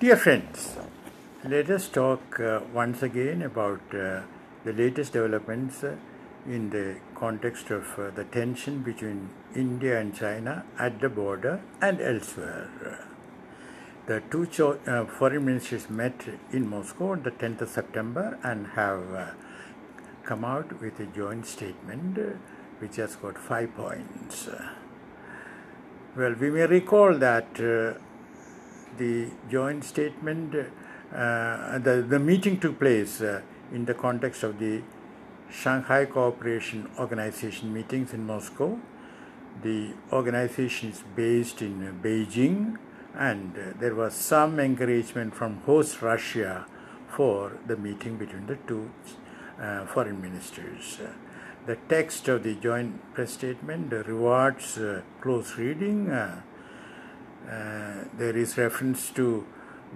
Dear friends, let us talk uh, once again about uh, the latest developments uh, in the context of uh, the tension between India and China at the border and elsewhere. The two cho- uh, foreign ministers met in Moscow on the 10th of September and have uh, come out with a joint statement which has got five points. Well, we may recall that the joint statement, uh, the, the meeting took place uh, in the context of the Shanghai Cooperation Organization meetings in Moscow. The organization is based in Beijing, and uh, there was some encouragement from host Russia for the meeting between the two uh, foreign ministers. the text of the joint press statement rewards uh, close reading. Uh, there is reference to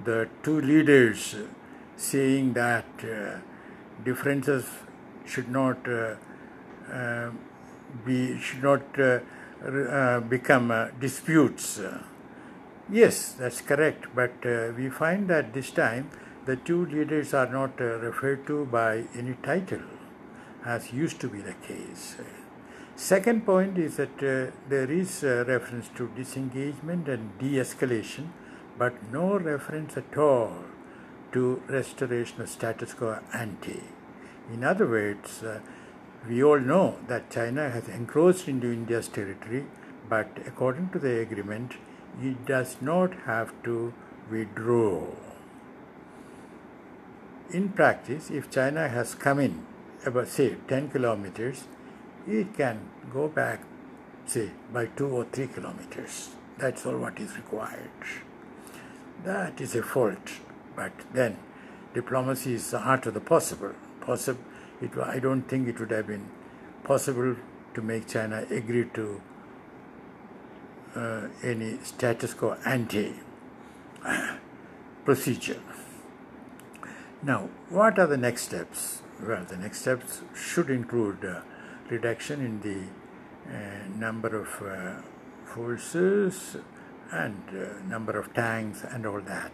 the two leaders saying that uh, differences should not uh, uh, be should not become disputes. yes, that's correct. But we find that this time the two leaders are not referred to by any title, as used to be the case. Second point is that uh, there is reference to disengagement and de escalation, but no reference at all to restoration of status quo ante. In other words, uh, we all know that China has encroached into India's territory, but according to the agreement, it does not have to withdraw. In practice, if China has come in about, say, 10 kilometers, it can go back, say, by 2 or 3 kilometers. That's all what is required. That is a fault, but then diplomacy is the art of the possible. Possible, it, I don't think it would have been possible to make China agree to uh, any status quo ante procedure. Now, what are the next steps? Well, the next steps should include uh, reduction in the uh, number of uh, forces and uh, number of tanks and all that.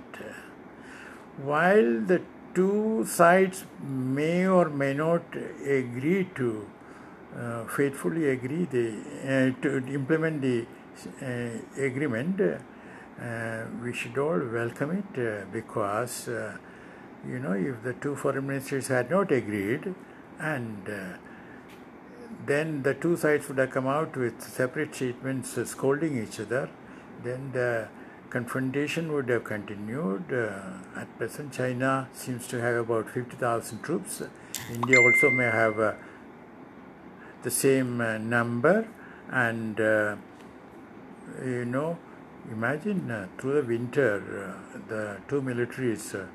While the two sides may or may not agree to uh, faithfully agree the, uh, to implement the uh, agreement, we should all welcome it because you know if the two foreign ministers had not agreed and then the two sides would have come out with separate statements uh, scolding each other. Then the confrontation would have continued. Uh, at present, China seems to have about 50,000 troops. India also may have uh, the same uh, number. And, uh, you know, imagine uh, through the winter, the two militaries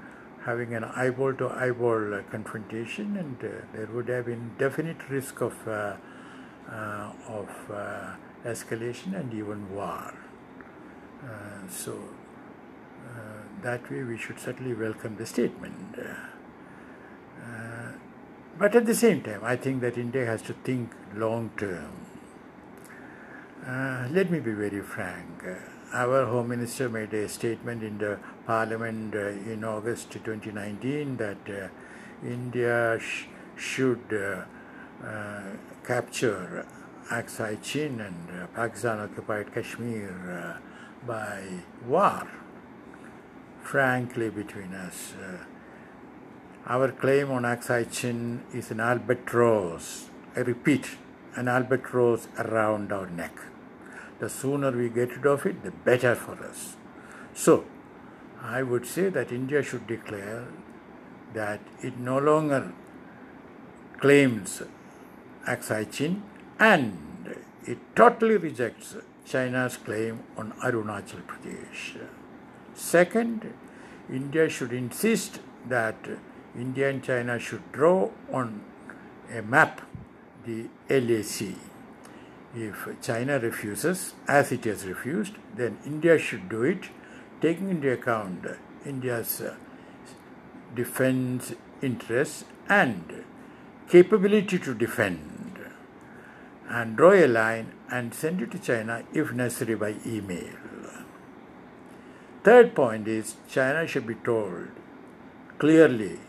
having an eyeball to eyeball confrontation, and uh, there would have been definite risk of uh, uh of uh, escalation and even war. Uh, so uh, that way, we should certainly welcome the statement. but at the same time, I think that India has to think long term. let me be very frank our Home Minister made a statement in the Parliament uh, in August 2019 that uh, India sh- should uh, capture Aksai Chin and Pakistan occupied Kashmir by war. Frankly, between us, our claim on Aksai Chin is an albatross. I repeat, an albatross around our neck the sooner we get rid of it, the better for us. So, I would say that India should declare that it no longer claims Aksai Chin and it totally rejects China's claim on Arunachal Pradesh. Second, India should insist that India and China should draw on a map the LAC if China refuses, as it has refused, then India should do it, taking into account India's uh, defense interests and capability to defend, and draw a line and send it to China if necessary by email. third point is China should be told clearly,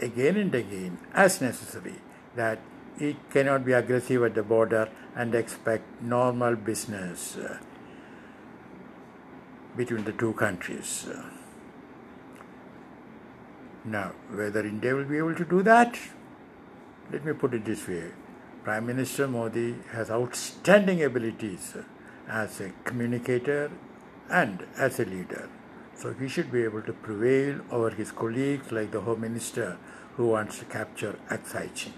again and again, as necessary, that it cannot be aggressive at the border and expect normal business uh, between the two countries. Now, whether India will be able to do that, let me put it this way Prime Minister Modi has outstanding abilities as a communicator and as a leader. So he should be able to prevail over his colleagues like the Home Minister who wants to capture Aksai Chin.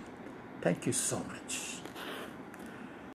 Thank you so much.